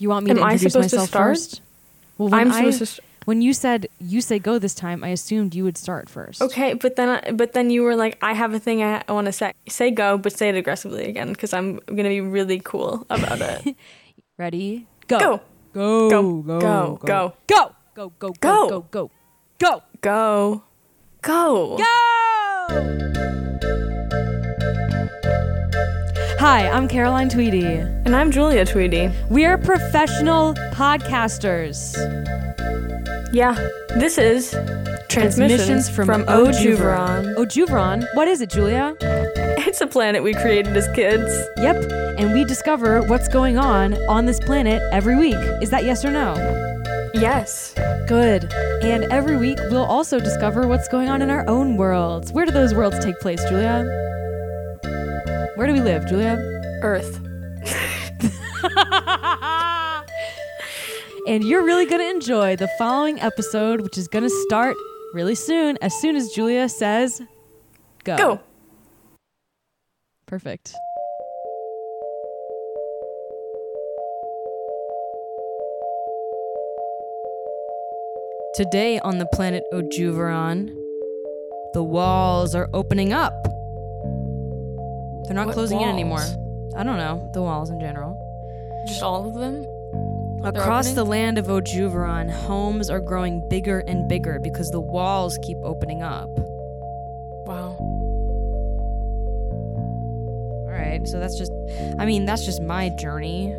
You want me Am to introduce to myself start? first? Well, when I, to. St- when you said you say go this time, I assumed you would start first. okay, but then I, but then you were like, I have a thing I, I want to say. Say go, but say it aggressively again because I'm gonna be really cool about it. Ready? Go. go, Go. Go. Go. Go. Go. Go. Go. Go. Go. Go. Go. Go. go, go. Go. Hi, I'm Caroline Tweedy. And I'm Julia Tweedy. We are professional podcasters. Yeah, this is Transmissions, from, O Juveron. Ojuveron? What is it, Julia? It's a planet we created as kids. Yep, and we discover what's going on on this planet every week. Is that yes or no? Yes. Good. And every week we'll also discover what's going on in our own worlds. Where do those worlds take place, Julia? Where do we live, Julia? Earth. and you're really going to enjoy the following episode, which is going to start really soon, as soon as Julia says go. Go. Perfect. Today on the planet O Juveron, the walls are opening up. They're not What closing in anymore. I don't know, the walls in general. Just all of them? Across opening? the land of O Juveron, homes are growing bigger and bigger because the walls keep opening up. Wow. All right, so that's just, I mean, that's just my journey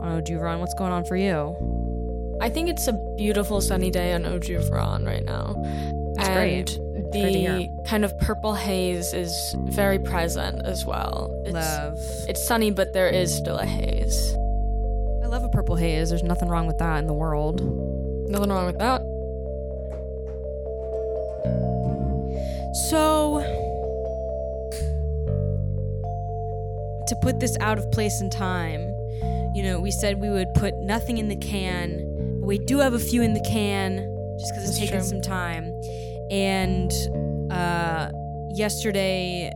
on O Juveron. What's going on for you? I think it's a beautiful sunny day on O Juveron right now. It's and great. The great to hear. kind of purple haze is very present as well. It's, Love. it's sunny, but there is still a haze. I love a purple haze. There's nothing wrong with that in the world. Nothing wrong with that. So, to put this out of place in time, you know, we said we would put nothing in the can, but we do have a few in the can just because it's taken some time. And uh, yesterday,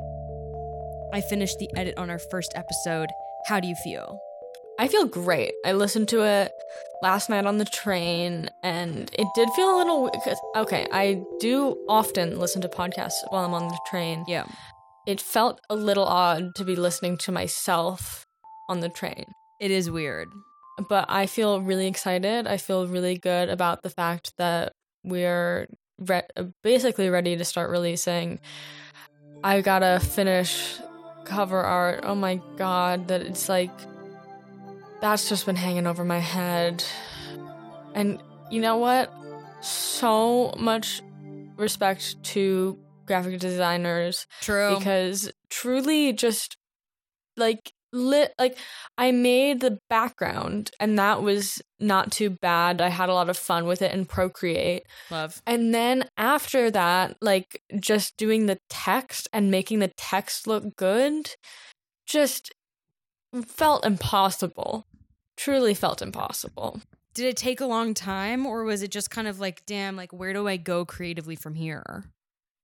I finished the edit on our first episode. How do you feel? I feel great. I listened to it last night on the train, and it did feel a little. Okay, I do often listen to podcasts while I'm on the train. Yeah. It felt a little odd to be listening to myself on the train, It is weird. but I feel really excited. I feel really good about the fact that we're re- basically ready to start releasing. I gotta finish cover art. Oh my god, that it's like that's just been hanging over my head. And you know what? So much respect to graphic designers True. because truly just like lit like I made the background and that was not too bad. I had a lot of fun with it in Procreate. Love. And then after that, like just doing the text and making the text look good just felt impossible. Truly felt impossible. Did it take a long time or was it just kind of like, damn, like where do I go creatively from here?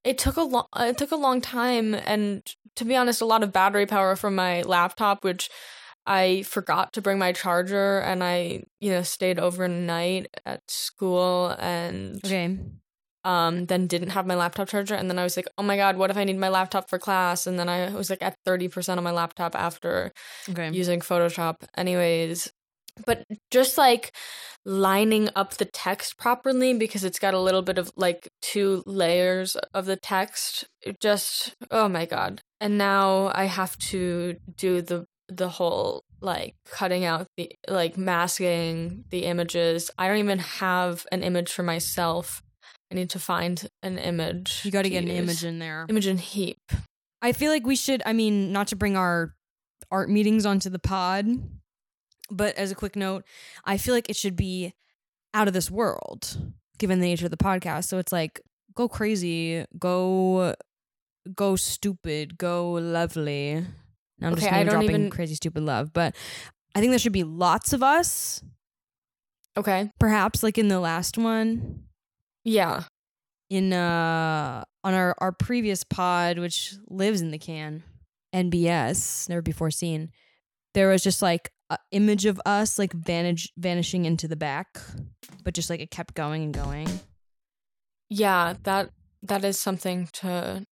It took a long it took a long time and to be honest a lot of battery power from my laptop which I forgot to bring my charger and I, you know, stayed overnight at school and Okay. um then didn't have my laptop charger and then I was like, "Oh my god, what if I need my laptop for class?" And then I was like at 30% on my laptop after Okay. using Photoshop anyways. But just like lining up the text properly because it's got a little bit of like two layers of the text. It just oh my god. And now I have to do the the whole like cutting out the like masking the images. I don't even have an image for myself. I need to find an image. you got to to get an image in there. Image in heap. I feel like we should, I mean, not to bring our art meetings onto the pod, but as a quick note, I feel like it should be out of this world given the nature of the podcast. So it's like go crazy, go go stupid, go lovely. Now I'm Okay, just I don't dropping even- crazy stupid love, but I think there should be lots of us, Okay. perhaps like in the last one. Yeah. in uh on our our previous pod which lives in the can nbs never before seen there was just like uh, image of us like vanish vanishing into the back, but just like it kept going and going. Yeah, that that is something to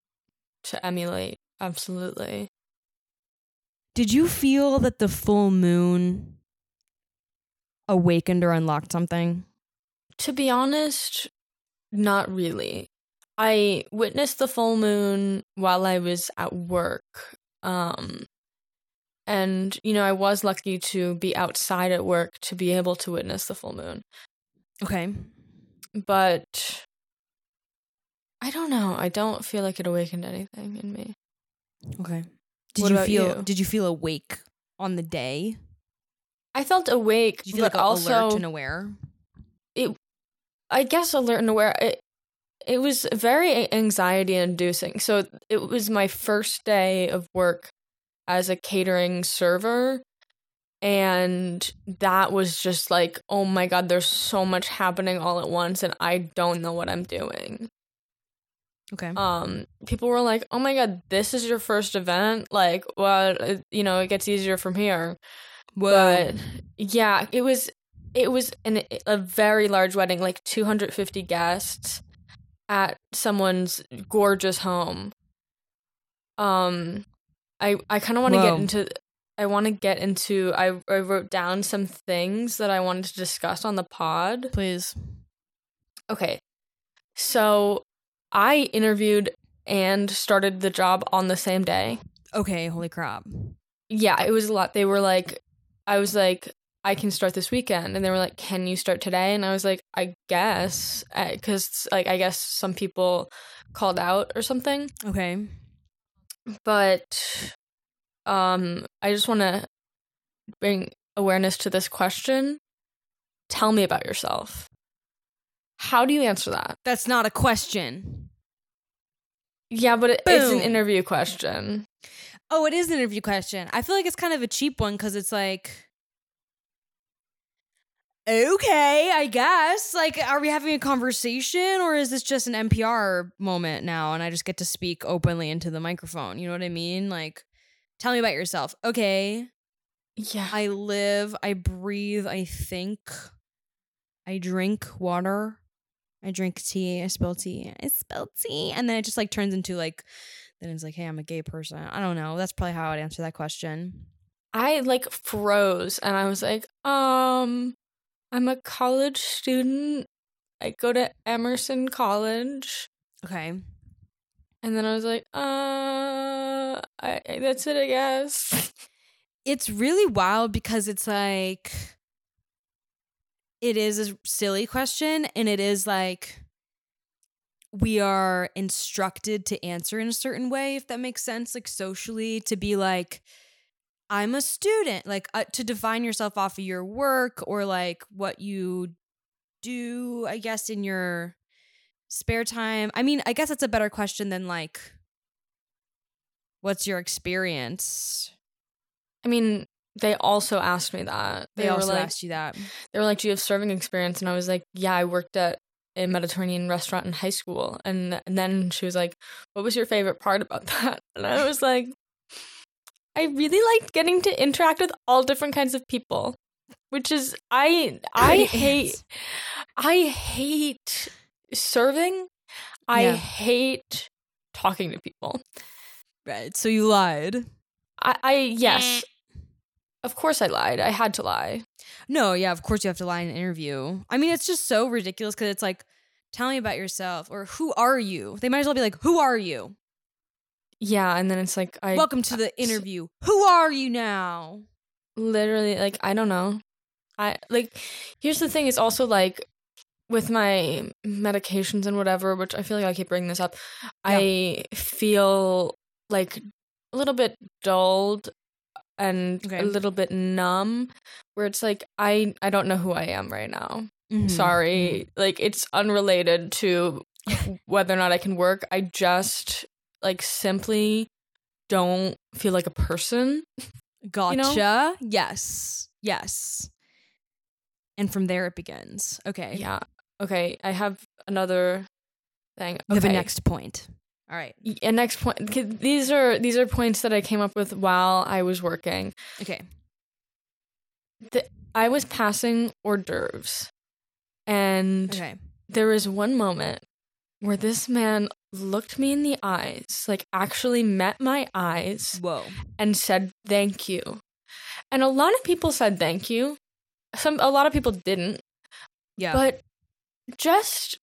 to emulate. Absolutely. Did you feel that the full moon awakened or unlocked something? To be honest, not really. I witnessed the full moon while I was at work. Um and you know, I was lucky to be outside at work to be able to witness the full moon. Okay. But I don't know. I don't feel like it awakened anything in me. Okay. Did What you feel you? did you feel awake on the day? I felt awake, Did you feel like also alert and aware? It I guess alert and aware. It, it was very anxiety inducing. So it was my first day of work as a catering server. And that was just like, oh my God, there's so much happening all at once, and I don't know what I'm doing. Okay. Um, people were like, oh my God, this is your first event? Like, well, it, you know, it gets easier from here. But yeah, it was it was an, a very large wedding, like 250 guests at someone's gorgeous home. Um, I I kind of want to get into. I want to get into. I I wrote down some things that I wanted to discuss on the pod. please. Okay, so I interviewed and started the job on the same day. Okay, holy crap. yeah, it was a lot. They were like, I was like, I can start this weekend, and they were like, Can you start today? And I was like, I guess, eh, because like I guess some people called out or something. Okay. But um, I just want to bring awareness to this question. Tell me about yourself. How do you answer that? That's not a question. Yeah, but it, it's an interview question. Oh, it is an interview question. I feel like it's kind of a cheap one because it's like, okay, I guess. Like, are we having a conversation or is this just an NPR moment now and I just get to speak openly into the microphone? You know what I mean? Like, tell me about yourself. Okay, Yeah. I live, I breathe, I think, I drink water. I drink tea, I spill tea, I spill tea. And then it just like turns into like, then it's like, hey, I'm a gay person. I don't know. That's probably how I'd answer that question. I like froze and I was like, um, I'm a college student. I go to Emerson College. Okay. And then I was like, uh, I, that's it, I guess. It's really wild because it's like, it is a silly question and it is like, we are instructed to answer in a certain way, if that makes sense, like socially, to be like, I'm a student, like uh, to define yourself off of your work or like what you do, I guess, in your spare time. I mean, I guess that's a better question than like, what's your experience? I mean, they also asked me that. They, were also like, asked you that. they were like, "Do you have serving experience?" And I was like, "Yeah, I worked at a Mediterranean restaurant in high school." And, and then she was like, "What was your favorite part about that?" And I was like, "I really liked getting to interact with all different kinds of people." Which is I I Great hate. I hate serving. I Yeah. hate talking to people. Right. So you lied. I, I yes. Of course I lied. I had to lie. No, yeah, of course you have to lie in an interview. I mean, it's just so ridiculous because it's like, tell me about yourself or who are you? They might as well be like, who are you? Yeah, and then it's like I Welcome to the interview. Who are you now? literally like I don't know. I like here's the thing it's also like with my medications and whatever, which I feel like I keep bringing this up. I feel like a little bit dulled and Okay. a little bit numb where it's like I I don't know who I am right now. Mhm. Sorry. Like it's unrelated to whether or not I can work. I just like simply don't feel like a person. Gotcha. Yes. Yes. And from there it begins. Okay. Yeah. Okay, I have another thing. You have a next point. All right. Y- A next point. These are these are points that I came up with while I was working. Okay. the, I was passing hors d'oeuvres, and Okay. there was one moment where this man looked me in the eyes, like actually met my eyes, Whoa. and said thank you. And a lot of people said thank you. Some a lot of people didn't. Yeah. But just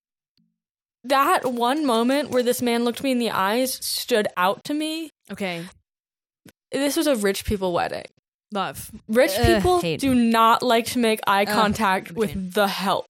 that one moment where this man looked me in the eyes stood out to me. okay. This was a rich people wedding. Love. Rich people hate. do not like to make eye contact a with the help.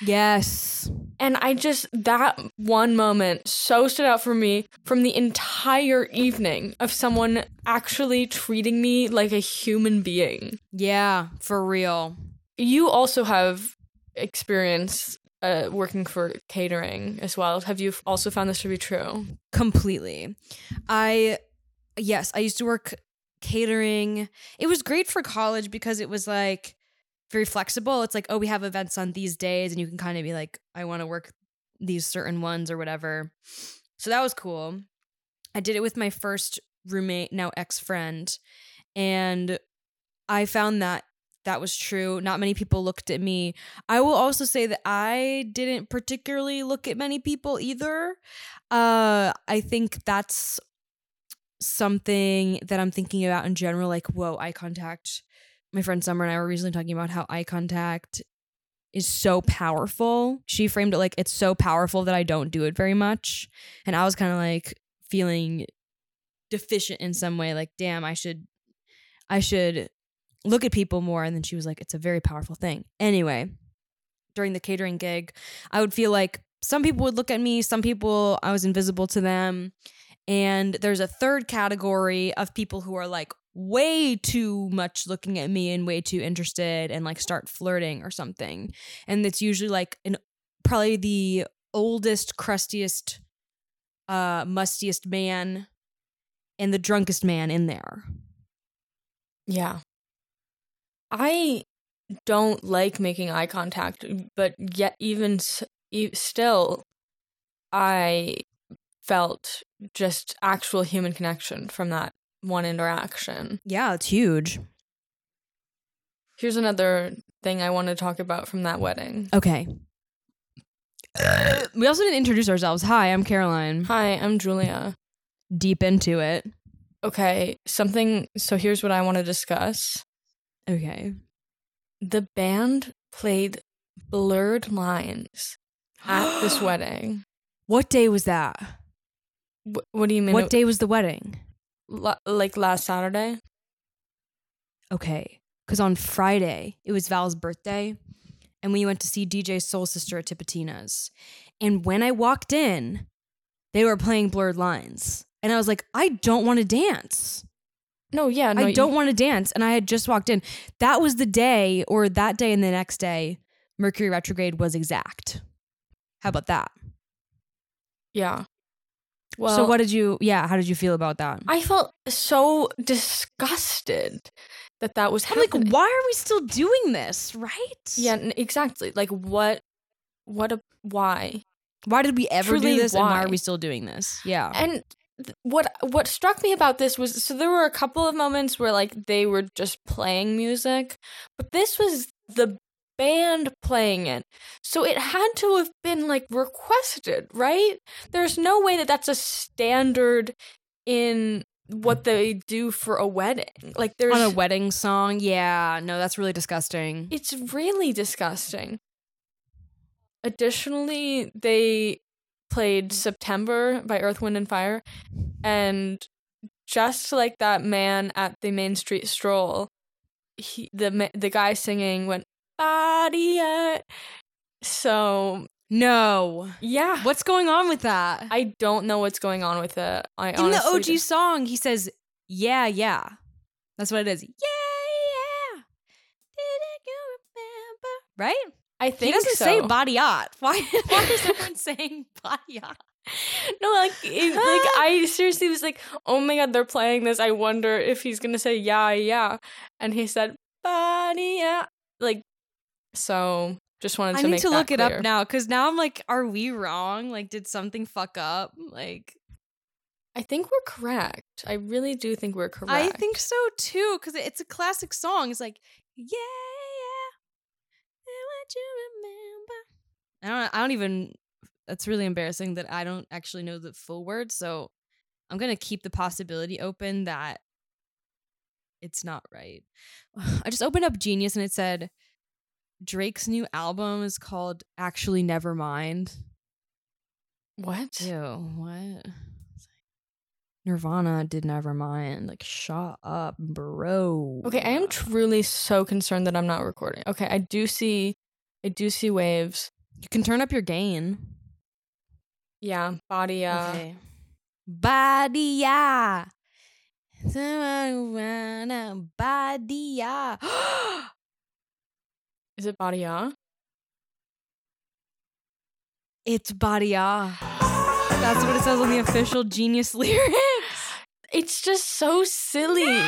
Yes. And I just, that one moment so stood out for me from the entire evening of someone actually treating me like a human being. Yeah, for real. You also have experience uh, working for catering as well. Have you also found this to be true? Completely. I yes, I used to work catering. It was great for college because it was like very flexible. It's like, oh, we have events on these days and you can kind of be like, I want to work these certain ones or whatever. So that was cool. I did it with my first roommate, now ex-friend, and I found that that was true. Not many people looked at me. I will also say that I didn't particularly look at many people either. Uh, I think that's something that I'm thinking about in general. Like, whoa, eye contact. My friend Summer and I were recently talking about how eye contact is so powerful. She framed it like it's so powerful that I don't do it very much. And I was kind of like feeling deficient in some way like damn, I should I should look at people more and then she was like it's a very powerful thing. Anyway, during the catering gig, I would feel like some people would look at me, some people I was invisible to them. And there's a third category of people who are like way too much looking at me and way too interested and like start flirting or something. And it's usually like an probably the oldest, crustiest, uh, mustiest man and the drunkest man in there. Yeah. I don't like making eye contact, but yet even e- still I felt just actual human connection from that one interaction. Yeah, it's huge. Here's another thing I want to talk about from that wedding. Okay. we also didn't introduce ourselves. Hi, I'm Caroline. Hi, I'm Julia. Deep into it. Okay, something so here's what I want to discuss. Okay. The band played Blurred Lines at this wedding. What day was that? Wh- what do you mean? What day was the wedding? Like last Saturday? Okay. Because on Friday, it was Val's birthday, and we went to see DJ Soul Sister at Tipitina's. And when I walked in, they were playing Blurred Lines. And I was like, I don't want to dance. No, yeah, no, I don't want to dance. And I had just walked in. That was the day, or that day and the next day, Mercury retrograde was exact. How about that? Yeah. Well, so what did you yeah, how did you feel about that? I felt so disgusted that that was I'm like, why are we still doing this, right? Yeah, exactly. Like what? What a why? Why did we ever Truly, do this and why why? are we still doing this? Yeah. And th- what what struck me about this was so there were a couple of moments where like they were just playing music, but this was the band playing it. So it had to have been like requested, right? There's no way that that's a standard in what they do for a wedding. Like there's On a wedding song? Yeah, no, that's really disgusting. It's really disgusting. Additionally, they played September by Earth, Wind, and Fire. And just like that man at the Main Street Stroll, he, the the guy singing went, body. So, No. yeah. What's going on with that? I don't know what's going on with it. I In the OG don't- song, he says, "Yeah, yeah." That's what it is. Yeah, yeah. Didn't you remember? Right? I think He doesn't so. say badiat. Why? Why is everyone saying badiat? No, like, it, like I seriously was like, oh my god, they're playing this. I wonder if he's gonna say yeah, yeah, and he said body, yeah, like. So, just wanted I to I need to look it up now because now I'm like, are we wrong? Like, did something fuck up? Like, I think we're correct. I really do think we're correct. I think so too because it's a classic song. It's like, yeah. I want you remember. I don't. I don't even. That's really embarrassing that I don't actually know the full word. So I'm gonna keep the possibility open that it's not right. I just opened up Genius and it said Drake's new album is called Actually Nevermind. What? Ew, what? Nirvana did Nevermind. Like, shut up, bro. Okay, I am truly so concerned that I'm not recording. Okay, I do see I do see waves. You can turn up your gain. Yeah, body uh Okay. Body, yeah. Body, yeah. is it body uh? It's body, yeah. That's what it says on the official Genius lyrics. It's just so silly.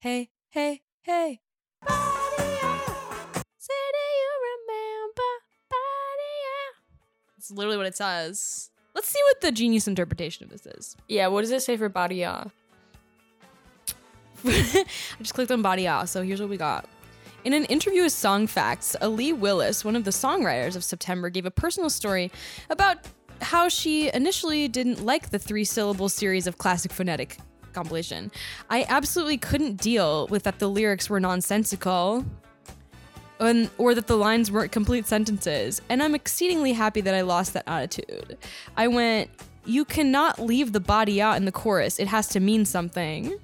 Hey, hey, hey. Say do you remember? That's literally what it says. Let's see what the genius interpretation of this is. Yeah, what does it say for uh? I just clicked on Body Out, so here's what we got. In an interview with Song Facts, Allee Willis, one of the songwriters of September, gave a personal story about how she initially didn't like the three syllable series of classic phonetic compilation. I absolutely couldn't deal with that the lyrics were nonsensical and, or that the lines weren't complete sentences, and I'm exceedingly happy that I lost that attitude. I went, You cannot leave the body out in the chorus, it has to mean something.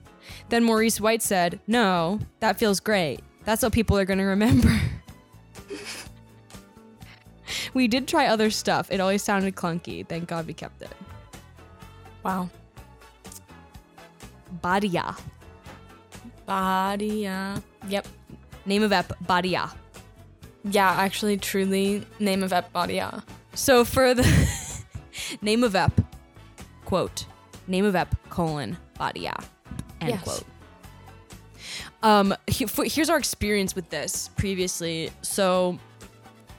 Then Maurice White said, No, that feels great. That's what people are going to remember. we did try other stuff. It always sounded clunky. Thank God we kept it. Wow. Ba-dee-yah. Uh. Yep. Name of ep, Ba-dee-yah. Yeah, actually truly name of ep uh. So for the name of ep, quote, name of ep, colon, Ba-dee-yah, end Yes. quote. Um, he- f- here's our experience with this previously. So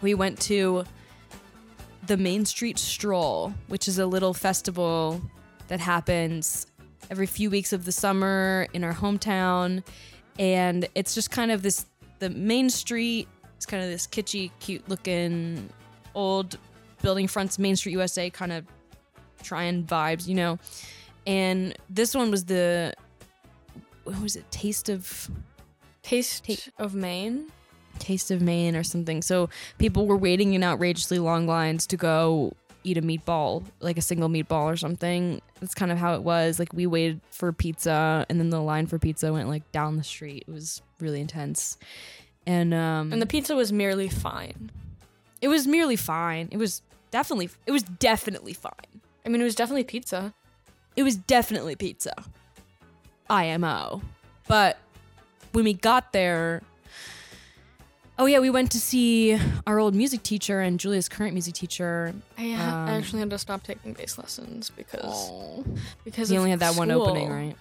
we went to the Main Street Stroll, which is a little festival that happens every few weeks of the summer in our hometown. And it's just kind of this the main street, it's kind of this kitschy, cute looking old building fronts, Main Street USA kind of trying vibes, you know. And this one was the what was it? Taste of Taste Ta- of Maine. Taste of Maine or something. So people were waiting in outrageously long lines to go eat a meatball, like a single meatball or something. That's kind of how it was. Like we waited for pizza and then the line for pizza went like down the street. It was really intense. And um And the pizza was merely fine. it was merely fine. It was definitely it was definitely fine. I mean, it was definitely pizza. It was definitely pizza. IMO. But when we got there, oh yeah, we went to see our old music teacher and Julia's current music teacher. I, ha- I Um, actually had to stop taking bass lessons because because he only had that one opening, right?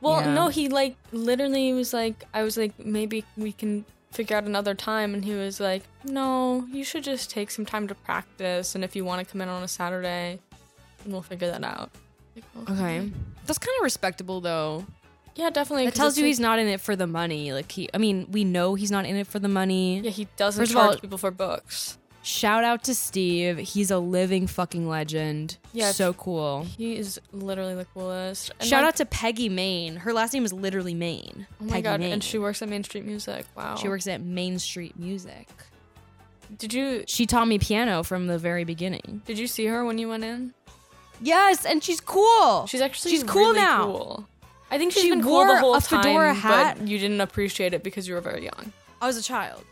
Well, Yeah. no, he like literally was like, I was like, maybe we can figure out another time, and he was like, no, you should just take some time to practice, and if you want to come in on a Saturday, we'll figure that out. Like, Okay. That's kind of respectable though. Yeah, definitely. It tells you like- he's not in it for the money. Like he I mean, we know he's not in it for the money. Yeah, he doesn't First charge all- people for books. Shout out to Steve. He's a living fucking legend. Yeah, So cool. He is literally the coolest. And, Shout like, out to Peggy Main. Her last name is literally Main. Oh my Peggy god, Main. and she works at Main Street Music. Wow. She works at Main Street Music. Did you She taught me piano from the very beginning. did you see her when you went in? Yes, and she's cool. She's actually She's cool really now. cool. I think she's She been cool wore the whole a fedora time, hat. but you didn't appreciate it because you were very young. I was a child.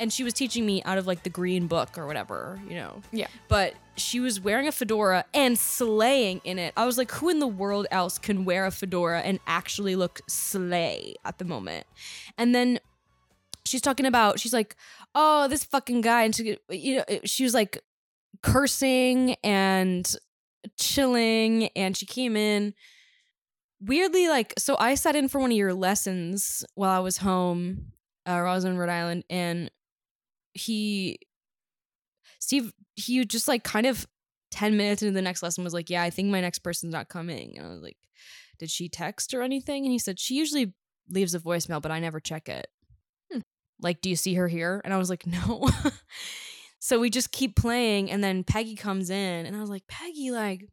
And she was teaching me out of like the green book or whatever, you know. Yeah. But she was wearing a fedora and slaying in it. I was like, who in the world else can wear a fedora and actually look slay at the moment? And then she's talking about, she's like, oh, this fucking guy. And she, you know, she was like cursing and chilling. And she came in weirdly, like, so I sat in for one of your lessons while I was home, uh, or I was in Rhode Island. And he, Steve, he just like kind of 10 minutes into the next lesson was like, Yeah, I think my next person's not coming. And I was like, Did she text or anything? And he said, She usually leaves a voicemail, but I never check it. Hmm. Like, do you see her here? And I was like, no. so we just keep playing, and then Peggy comes in, and I was like, Peggy, like,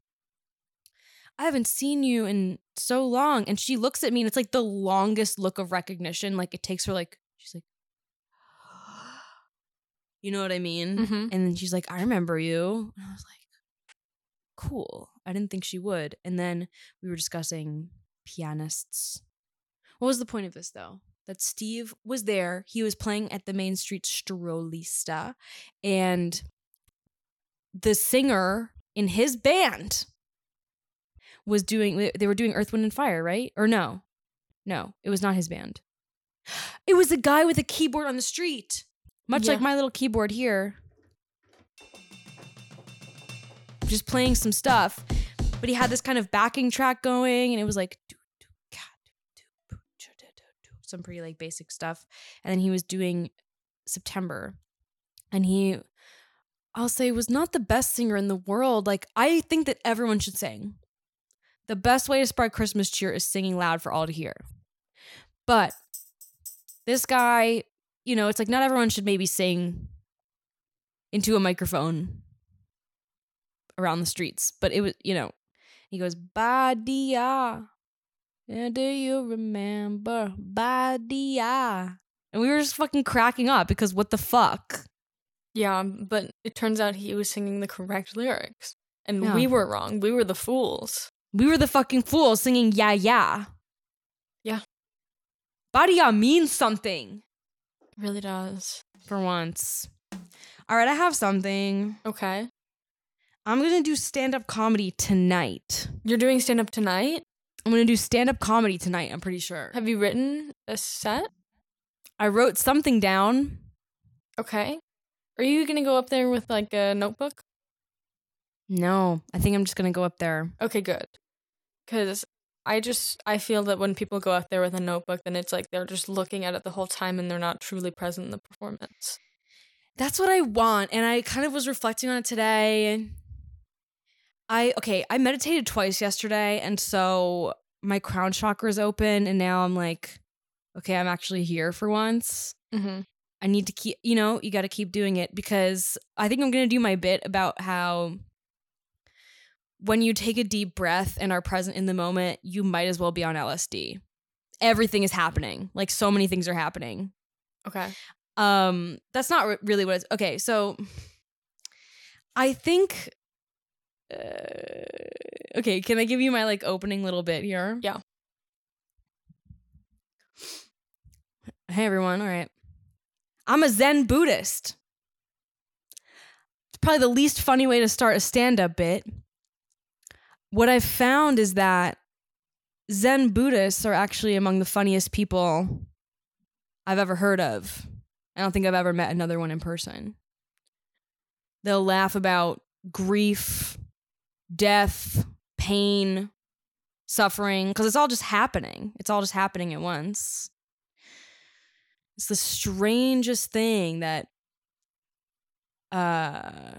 I haven't seen you in so long. And she looks at me, and it's like the longest look of recognition. Like, it takes her, like, she's like, you know what I mean? Mhm. And then she's like, I remember you. And I was like, cool. I didn't think she would. And then we were discussing pianists. What was the point of this though? That Steve was there. He was playing at the Main Street Strolista. And the singer in his band was doing, they were doing Earth, Wind, and Fire, right? Or no? No, it was not his band. It was the guy with a keyboard on the street. Much like my little keyboard here. Just playing some stuff. But he had this kind of backing track going, and it was like some pretty like basic stuff. And then he was doing September. And he I'll say was not the best singer in the world. Like I think that everyone should sing. The best way to spread Christmas cheer is singing loud for all to hear. But this guy, you know, it's like not everyone should maybe sing into a microphone around the streets. But it was, you know, he goes, Ba-dee-yah. Ah. Yeah, do you remember Ba-dee-yah? Ah. And we were just fucking cracking up because what the fuck? Yeah, but it turns out he was singing the correct lyrics. And Yeah. we were wrong. We were the fools. We were the fucking fools singing yeah yeah. Yeah. Ba-dee-yah means something It really does. for once. All right, I have something. Okay. I'm gonna do stand up comedy tonight. You're doing stand up tonight? I'm gonna do stand up comedy tonight, I'm pretty sure. Have you written a set? I wrote something down. Okay. Are you going to go up there with like a notebook? No, I think I'm just gonna go up there. Okay, good. Cuz I just I feel that when people go up there with a notebook then it's like they're just looking at it the whole time and they're not truly present in the performance. That's what I want. And I kind of was reflecting on it today. I, okay, I meditated twice yesterday. And so my crown chakra is open. And now I'm like, okay, I'm actually here for once. Mhm. I need to keep, you know, you got to keep doing it because I think I'm going to do my bit about how when you take a deep breath and are present in the moment, you might as well be on LSD. Everything is happening. Like so many things are happening. Okay. Um, that's not re- really what it's okay. So, I think. Uh, okay, can I give you my like opening little bit here? Yeah. Hey everyone. All right. I'm a Zen Buddhist. It's probably the least funny way to start a stand-up bit. What I've found is that Zen Buddhists are actually among the funniest people I've ever heard of. I don't think I've ever met another one in person. They'll laugh about grief, death, pain, suffering, because it's all just happening. It's all just happening at once. It's the strangest thing that uh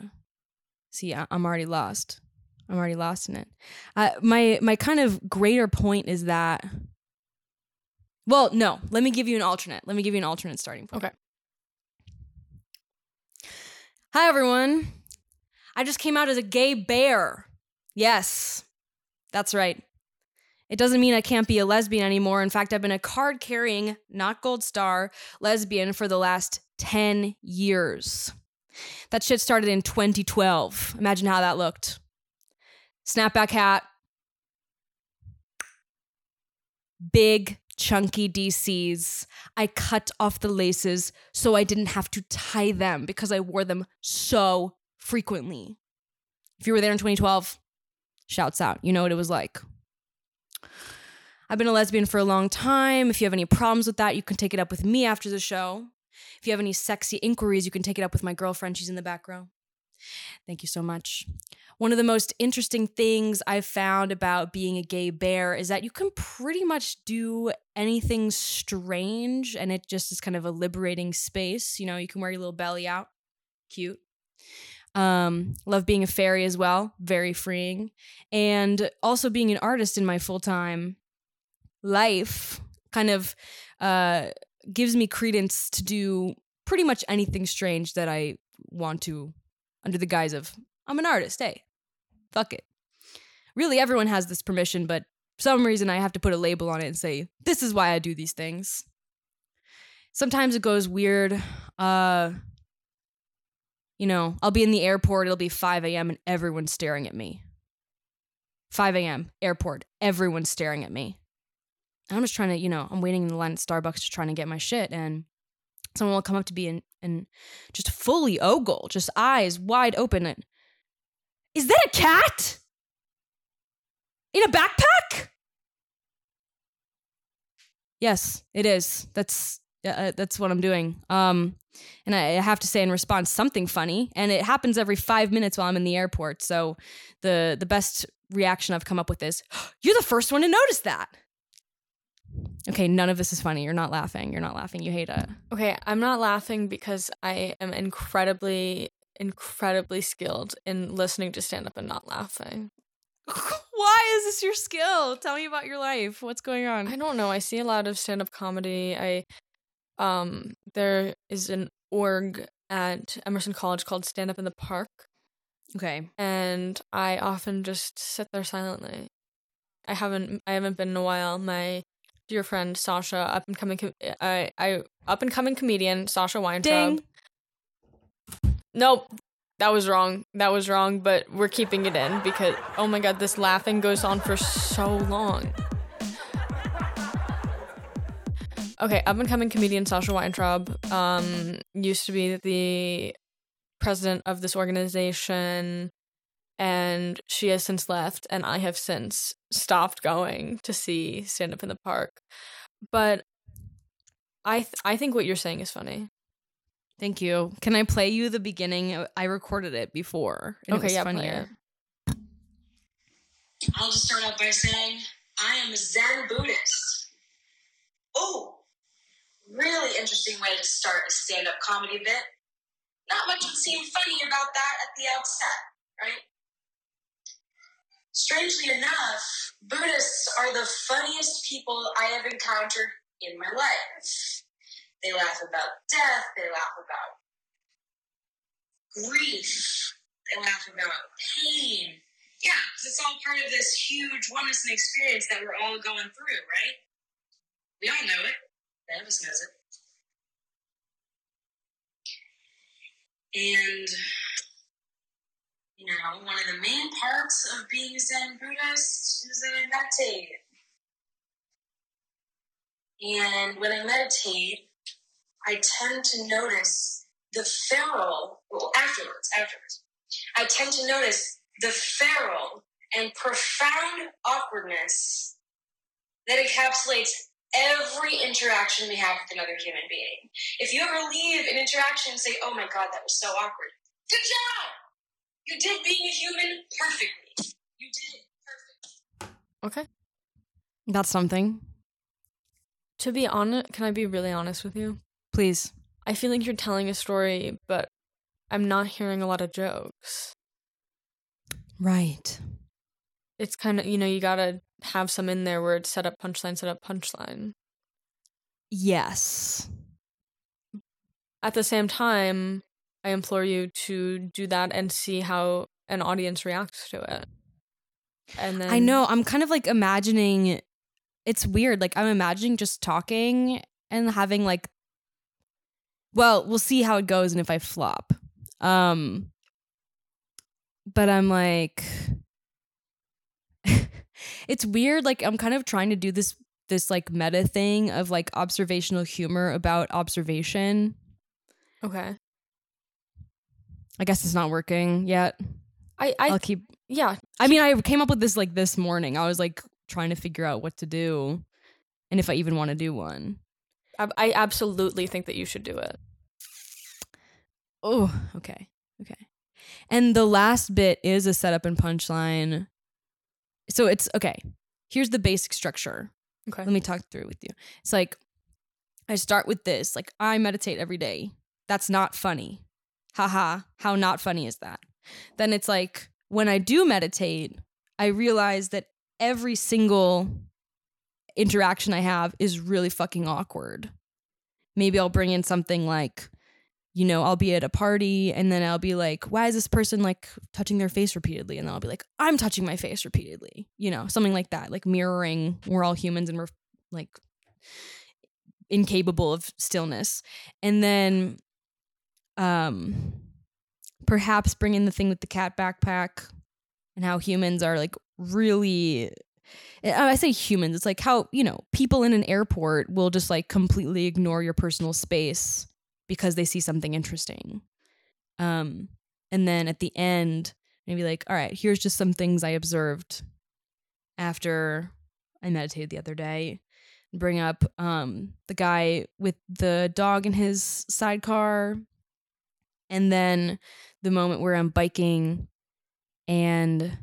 see i'm already lost i'm already lost in it uh, my my kind of greater point is that well no let me give you an alternate let me give you an alternate starting point Okay. hi everyone i just came out as a gay bear yes that's right it doesn't mean I can't be a lesbian anymore. In fact, I've been a card carrying, not gold star, lesbian for the last 10 years. That shit started in 2012. Imagine how that looked. Snapback hat, big, chunky DCs. I cut off the laces so I didn't have to tie them because I wore them so frequently. If you were there in 2012, shouts out. You know what it was like. I've been a lesbian for a long time. If you have any problems with that, you can take it up with me after the show. If you have any sexy inquiries, you can take it up with my girlfriend. She's in the back row. Thank you so much. One of the most interesting things I've found about being a gay bear is that you can pretty much do anything strange and it just is kind of a liberating space. You know, you can wear your little belly out. Cute. Um, love being a fairy as well, very freeing. And also being an artist in my full time life kind of uh, gives me credence to do pretty much anything strange that I want to under the guise of I'm an artist. Hey, fuck it. Really, everyone has this permission, but for some reason I have to put a label on it and say, this is why I do these things. Sometimes it goes weird. Uh, you know, I'll be in the airport, it'll be 5 a.m., and everyone's staring at me. 5 a.m., airport, everyone's staring at me. I'm just trying to, you know, I'm waiting in the line at Starbucks just trying to get my shit, and someone will come up to me and, and just fully ogle, just eyes wide open. And, Is that a cat? In a backpack? Yes, it is. That's uh, that's what I'm doing. Um, and I have to say in response something funny, and it happens every five minutes while I'm in the airport. So the the best reaction I've come up with is, "You're the first one to notice that." Okay, none of this is funny. You're not laughing. You're not laughing. You hate it. Okay, I'm not laughing because I am incredibly, incredibly skilled in listening to stand up and not laughing. Why is this your skill? Tell me about your life. What's going on? I don't know. I see a lot of stand up comedy. I um there is an org at Emerson College called Stand Up in the Park. Okay. And I often just sit there silently. I haven't I haven't been in a while. My dear friend Sasha, up and coming com- I I up and coming comedian Sasha Weintraub. Ding. Nope. That was wrong. That was wrong, but we're keeping it in because oh my god, this laughing goes on for so long. Okay, up and coming comedian Sasha Weintraub um, used to be the president of this organization, and she has since left, and I have since stopped going to see stand up in the park. But I th- I think what you're saying is funny. Thank you. Can I play you the beginning? I recorded it before. and it Okay, was yeah, play funnier. I'll just start out by saying I am a Zen Buddhist. Oh, really interesting way to start a stand up comedy bit. Not much would seem funny about that at the outset, right? Strangely enough, Buddhists are the funniest people I have encountered in my life. They laugh about death, they laugh about grief, they laugh about pain, yeah, because it's all part of this huge oneness and experience that we're all going through, right? We all know it. None of us knows it. And, you know, one of the main parts of being a Buddhist is that I meditate. And when I meditate, I tend to notice the feral, well, afterwards, afterwards, I tend to notice the feral and profound awkwardness that encapsulates every interaction we have with another human being. If you ever leave an interaction and say, oh my God, that was so awkward, good job! You did being a human perfectly. You did it perfect. Okay. That's something. To be honest, can I be really honest with you? Please. I feel like you're telling a story, but I'm not hearing a lot of jokes. Right. It's kind of, you know, you gotta have some in there where it's set up punchline, set up punchline. Yes. At the same time, I implore you to do that and see how an audience reacts to it. And then I know. I'm kind of like imagining it's weird. Like I'm imagining just talking and having like well, we'll see how it goes and if I flop. Um but I'm like it's weird like I'm kind of trying to do this this like meta thing of like observational humor about observation. Okay. I guess it's not working yet. I I'll keep yeah, I mean, I came up with this like this morning. I was like trying to figure out what to do and if I even want to do one. I, I absolutely think that you should do it. Oh, okay. Okay. And the last bit is a setup and punchline. So it's okay. Here's the basic structure. Okay. Let me talk through with you. It's like I start with this, like I meditate every day. That's not funny. Haha. How not funny is that? Then it's like when I do meditate, I realize that every single interaction I have is really fucking awkward. Maybe I'll bring in something like, you know, I'll be at a party and then I'll be like, why is this person like touching their face repeatedly? And then I'll be like, I'm touching my face repeatedly. You know, something like that, like mirroring we're all humans and we're like incapable of stillness. And then um perhaps bring in the thing with the cat backpack and how humans are like really I say humans, it's like how, you know, people in an airport will just like completely ignore your personal space because they see something interesting. Um and then at the end, maybe like, all right, here's just some things I observed after I meditated the other day. Bring up um the guy with the dog in his sidecar and then the moment where I'm biking and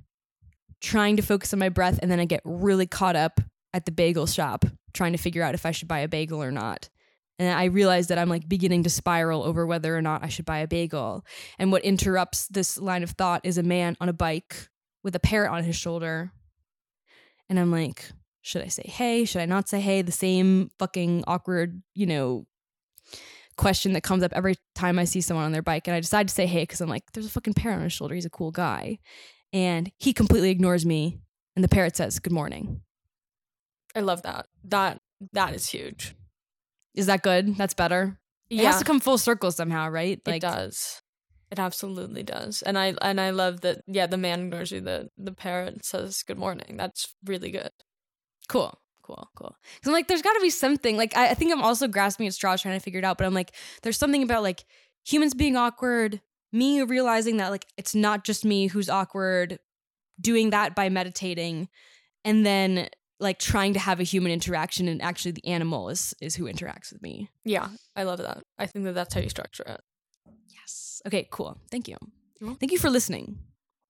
trying to focus on my breath and then I get really caught up at the bagel shop trying to figure out if I should buy a bagel or not. And I realize that I'm like beginning to spiral over whether or not I should buy a bagel. And what interrupts this line of thought is a man on a bike with a parrot on his shoulder. And I'm like, should I say hey? Should I not say hey? The same fucking awkward, you know, question that comes up every time I see someone on their bike. And I decide to say hey because I'm like, there's a fucking parrot on his shoulder. He's a cool guy. And he completely ignores me. And the parrot says, good morning. I love that. That that is huge. Is that good? That's better. It has to come full circle somehow, right? it does. It absolutely does. And I and I love that. Yeah, the man ignores you. The the parrot says good morning. That's really good. Cool. Cool, cool. Because I'm like, there's got to be something. Like, I, I think I'm also grasping at straws trying to figure it out. But I'm like, there's something about like humans being awkward, me realizing that like it's not just me who's awkward, doing that by meditating, and then like trying to have a human interaction, and actually the animal is is who interacts with me. Yeah, I love that. I think that that's how you structure it. Yes. Okay. Cool. Thank you. Thank you for listening.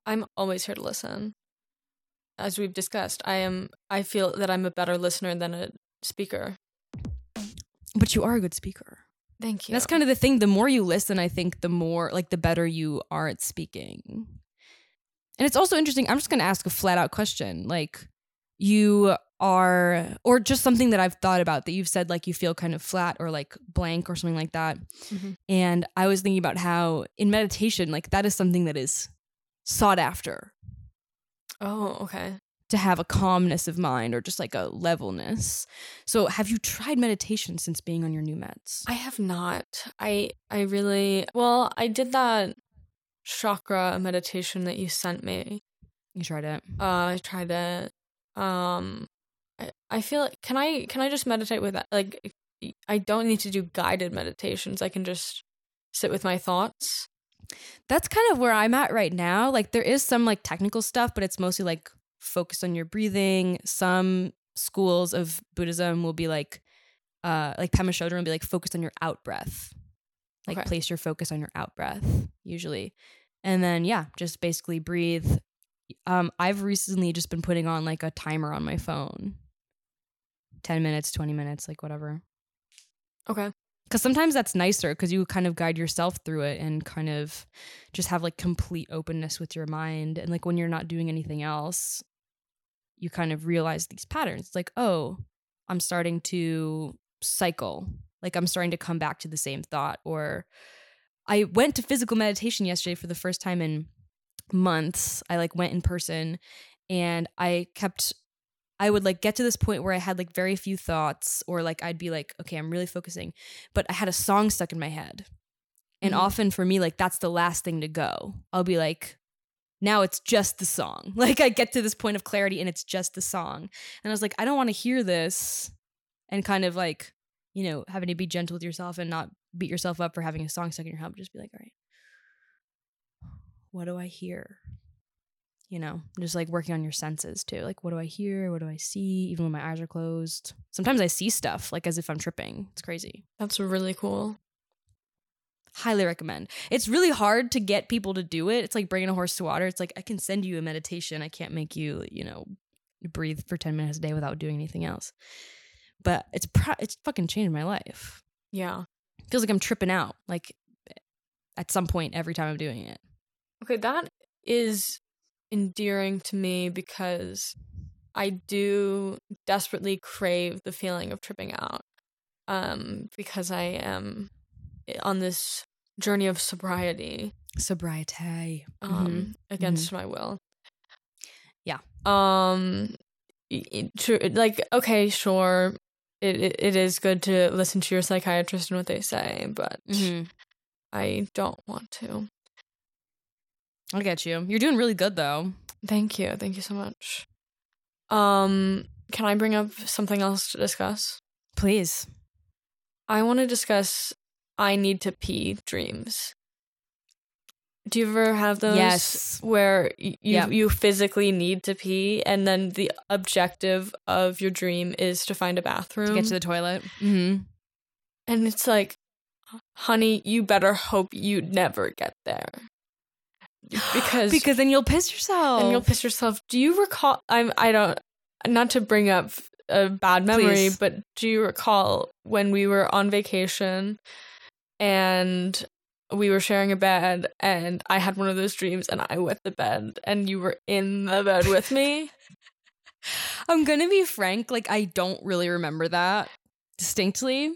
I'm always here to listen. As we've discussed, I am. I feel that I'm a better listener than a speaker. But you are a good speaker. Thank you. That's kind of the thing. The more you listen, I think the more like the better you are at speaking. And it's also interesting. I'm just going to ask a flat out question. Like you are or just something that I've thought about that you've said like you feel kind of flat or like blank or something like that. Mhm. And I was thinking about how in meditation like that is something that is sought after Oh, okay. to have a calmness of mind or just like a levelness. So have you tried meditation since being on your new meds? I have not. I I really well, I did that chakra meditation that you sent me. You tried it. Uh, I tried it. Um, I, I feel like can I can I just meditate with that? Like, I don't need to do guided meditations. I can just sit with my thoughts. That's kind of where I'm at right now. Like there is some like technical stuff, but it's mostly like focused on your breathing. Some schools of Buddhism will be like uh like Pema Chodron will be like focused on your out breath. Like Okay. place your focus on your out breath usually. And then yeah, just basically breathe. Um I've recently just been putting on like a timer on my phone. 10 minutes, 20 minutes, like whatever. Okay. Because sometimes that's nicer because you kind of guide yourself through it and kind of just have like complete openness with your mind. And like when you're not doing anything else, you kind of realize these patterns. It's like, oh, I'm starting to cycle. Like I'm starting to come back to the same thought. Or I went to physical meditation yesterday for the first time in months. I like went in person and I kept I would like get to this point where I had like very few thoughts, or like I'd be like, okay, I'm really focusing, but I had a song stuck in my head. And Mhm. often for me, like that's the last thing to go. I'll be like, now it's just the song. Like I get to this point of clarity and it's just the song. And I was like, I don't want to hear this and kind of like, you know, having to be gentle with yourself and not beat yourself up for having a song stuck in your head, but just be like, all right, what do I hear? You know, just like working on your senses too. Like, what do I hear? What do I see? Even when my eyes are closed. Sometimes I see stuff like as if I'm tripping. It's crazy. That's really cool. Highly recommend. It's really hard to get people to do it. It's like bringing a horse to water. It's like I can send you a meditation. I can't make you, you know, breathe for 10 minutes a day without doing anything else. But it's pro- it's fucking changed my life. Yeah. feels like I'm tripping out like at some point every time I'm doing it. Okay, that is endearing to me because I do desperately crave the feeling of tripping out. Um, because I am on this journey of sobriety. Sobriety. Um, Mhm. against my will. Yeah. Um, true. Like, okay, sure. It, it it is good to listen to your psychiatrist and what they say, but Mhm. I don't want to. I get you. You're doing really good though. Thank you. Thank you so much. Um, can I bring up something else to discuss? Please. I want to discuss I need to pee dreams. Do you ever have those Yes. where you Yeah. you physically need to pee and then the objective of your dream is to find a bathroom? To get to the toilet. Mm-hmm. and it's like, honey, you better hope you never get there. Because because then you'll piss yourself. and you'll piss yourself. Do you recall? I'm. I don't. Not to bring up a bad memory, Please. but do you recall when we were on vacation and we were sharing a bed, and I had one of those dreams, and I wet the bed, and you were in the bed with me? I'm gonna be frank. Like I don't really remember that distinctly.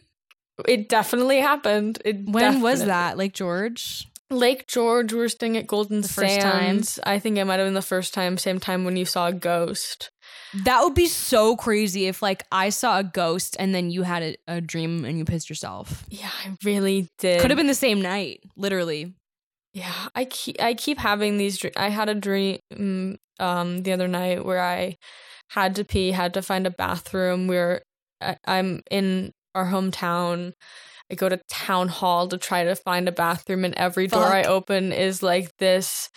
It definitely happened. It When was that? Like George? Lake George. We were staying at Golden The first time? Sands. I think it might have been the first time. Same time when you saw a ghost. That would be so crazy if like I saw a ghost and then you had a, a dream and you pissed yourself. Yeah, I really did. Could have been the same night, literally. Yeah, I keep I keep having these. Dr- I had a dream um the other night where I had to pee, had to find a bathroom. We're I, I'm in our hometown. I go to town hall to try to find a bathroom, and every door I open is like this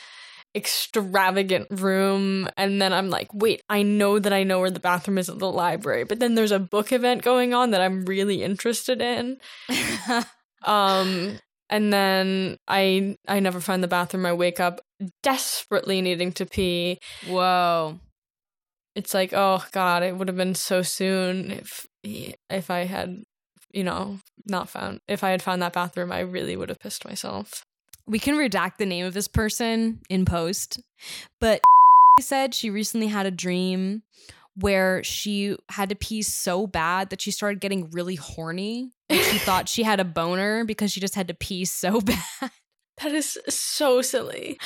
extravagant room. And then I'm like, wait, I know that I know where the bathroom is at the library, but then there's a book event going on that I'm really interested in. Um and then I I never find the bathroom. I wake up desperately needing to pee. Whoa. It's like, oh god, it would have been so soon if if I had, you know, not found if I had found that bathroom, I really would have pissed myself. We can redact the name of this person in post, but she said she recently had a dream where she had to pee so bad that she started getting really horny. She thought she had a boner because she just had to pee so bad. That is so silly.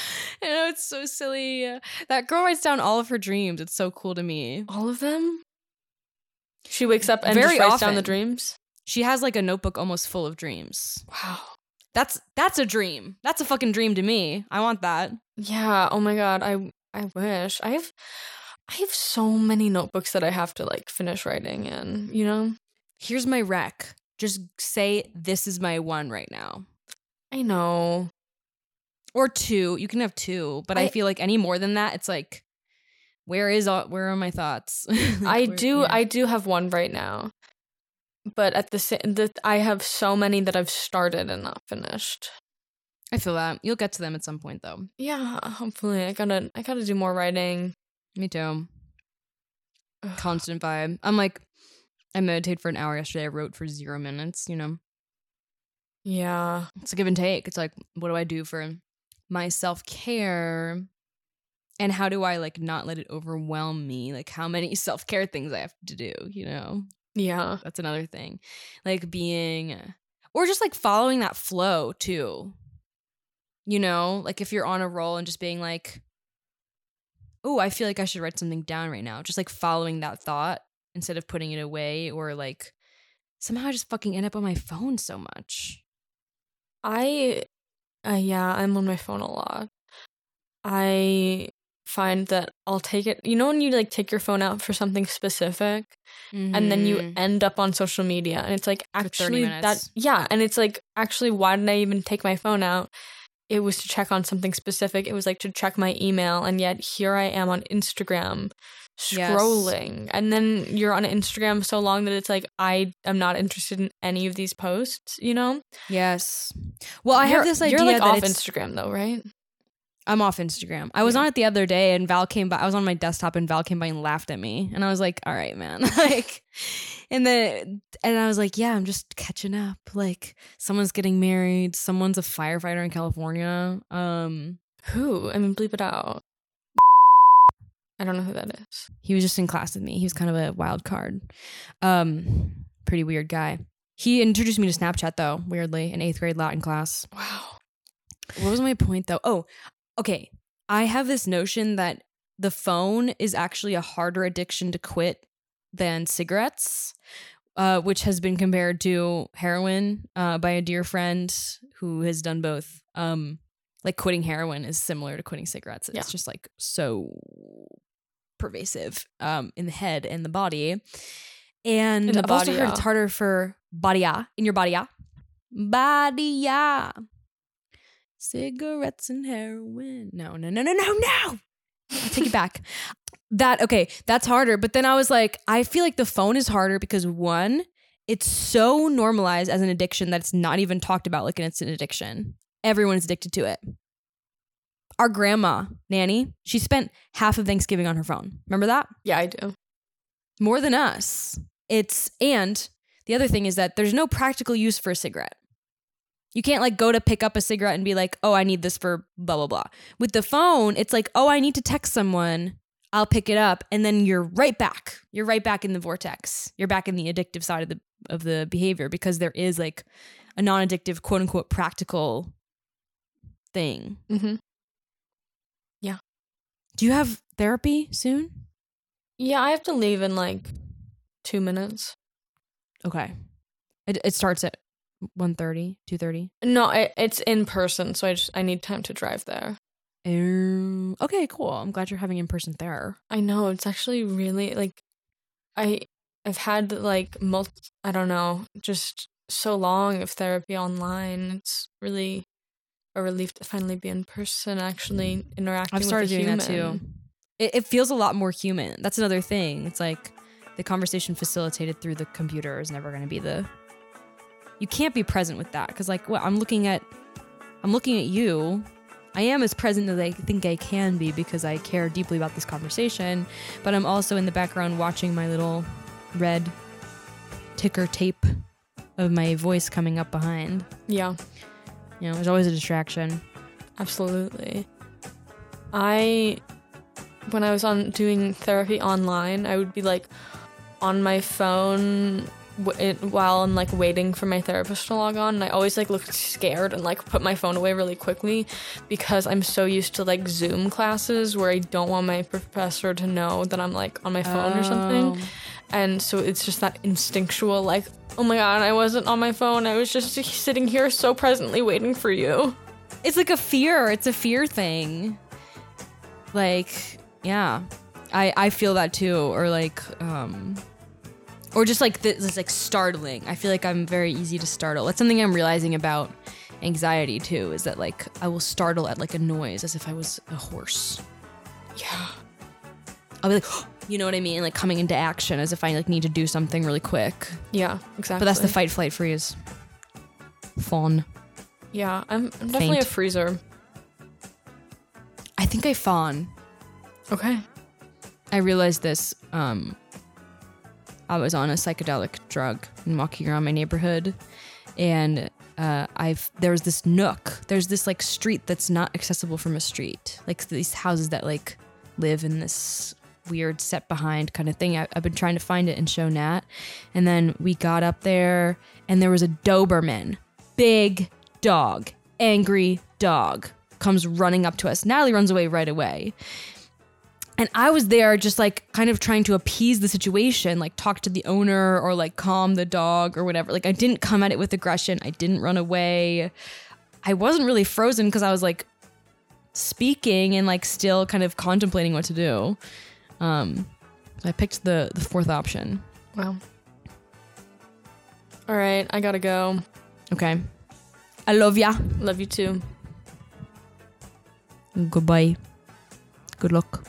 I know it's so silly. That girl writes down all of her dreams. It's so cool to me. All of them? She wakes up and Very just writes down the dreams. She has like a notebook almost full of dreams. Wow. That's that's a dream. That's a fucking dream to me. I want that. Yeah. Oh my god. I I wish. I have I have so many notebooks that I have to like finish writing in, you know? Here's my rec. Just say this is my one right now. I know. Or two. You can have two, but I, I- feel like any more than that, it's like where is all where are my thoughts? I Where- do yeah. I do have one right now. But at the same that I have so many that I've started and not finished. I feel that. You'll get to them at some point though. Yeah, hopefully. I got to I got to do more writing. Me too. Ugh. Constant vibe. I'm like I meditated for an hour yesterday. I wrote for zero minutes, you know. Yeah. it's a give and take. It's like, what do I do for my self care? And how do I like not let it overwhelm me? Like how many self care things I have to do, you know? Yeah. That's another thing. Like being or just like following that flow too. You know, like if you're on a roll and just being like, oh, I feel like I should write something down right now. Just like following that thought instead of putting it away or like somehow I just fucking end up on my phone so much. I uh, yeah, I'm on my phone a lot. I find that I'll take it. You know when you like take your phone out for something specific and then you Mhm. end up on social media and it's like actually that yeah, and it's like actually why did I even take my phone out? It was to check on something specific. It was like to check my email and yet here I am on Instagram Yes. scrolling. And then you're on Instagram so long that it's like I am not interested in any of these posts, you know? Yes. Well, I You're- have this idea You're like off Instagram though, right? I'm off Instagram. I was Yeah. on it the other day, and Val came by. I was on my desktop, and Val came by and laughed at me, and I was like, "All right, man." like, and then and I was like, "Yeah, I'm just catching up. Like, someone's getting married. Someone's a firefighter in California. Um, Who? I mean, bleep it out. I don't know who that is. He was just in class with me. He was kind of a wild card. Um, pretty weird guy. He introduced me to Snapchat though, weirdly, in eighth grade Latin class. Wow. What was my point though? Oh, okay. I have this notion that the phone is actually a harder addiction to quit than cigarettes, uh, which has been compared to heroin uh, by a dear friend who has done both. Um, like quitting heroin is similar to quitting cigarettes. It's Yeah. just like so pervasive um, in the head and the body. And the I've also heard it's harder for body in your body body cigarettes and heroin. No, no, no, no, no, no. I take it back. That okay, that's harder. But then I was like, I feel like the phone is harder because one, it's so normalized as an addiction that it's not even talked about like it's an addiction. Everyone's addicted to it. Our grandma, Nanny, she spent half of Thanksgiving on her phone. Remember that? Yeah, I do. More than us. It's and the other thing is that there's no practical use for a cigarette. You can't like go to pick up a cigarette and be like, "Oh, I need this for blah blah blah." With the phone, it's like, "Oh, I need to text someone. I'll pick it up." And then you're right back. You're right back in the vortex. You're back in the addictive side of the of the behavior because there is like a non-addictive quote unquote practical thing. Mm-hmm. Yeah. Do you have therapy soon? Yeah, I have to leave in like two minutes. Okay. It it starts at 1:30, 2:30. No, it, it's in person, so I just I need time to drive there. Um, okay, cool. I'm glad you're having in person there. I know it's actually really like I I've had like multi I don't know just so long of therapy online. It's really a relief to finally be in person, actually interacting. I've started with a doing human. that too. It, it feels a lot more human. That's another thing. It's like the conversation facilitated through the computer is never going to be the. You can't be present with that because, like, what I'm looking at, I'm looking at you. I am as present as I think I can be because I care deeply about this conversation, but I'm also in the background watching my little red ticker tape of my voice coming up behind. Yeah, You know, there's always a distraction. absolutely. I when I was on doing therapy online, I would be like on my phone w- it, while I'm like waiting for my therapist to log on, and I always like looked scared and like put my phone away really quickly because I'm so used to like Zoom classes where I don't want my professor to know that I'm like on my phone or something. Oh. And so it's just that instinctual like, oh my god, I wasn't on my phone. I was just sitting here so presently waiting for you. it's like a fear it's a fear thing like yeah i i feel that too or like um or just like this, this like startling i feel like i'm very easy to startle that's something i'm realizing about anxiety too is that like i will startle at like a noise as if i was a horse Yeah. i'll be like you know what i mean like coming into action as if i like need to do something really quick Yeah, exactly. but that's the fight flight freeze fawn Yeah, I'm, I'm definitely Faint. a freezer. i think i fawn Okay. I realized this. Um, I was on a psychedelic drug and walking around my neighborhood, and uh, I've there was this nook. There's this like street that's not accessible from a street. Like these houses that like live in this weird set behind kind of thing. I, I've been trying to find it and show Nat, and then we got up there, and there was a Doberman, big dog, angry dog, comes running up to us. Natalie runs away right away. And I was there just like kind of trying to appease the situation, like talk to the owner or like calm the dog or whatever. Like I didn't come at it with aggression. I didn't run away. I wasn't really frozen because I was like speaking and like still kind of contemplating what to do. Um I picked the the fourth option. Wow. All right, I gotta go. Okay. I love ya. Love you too. Goodbye. Good luck.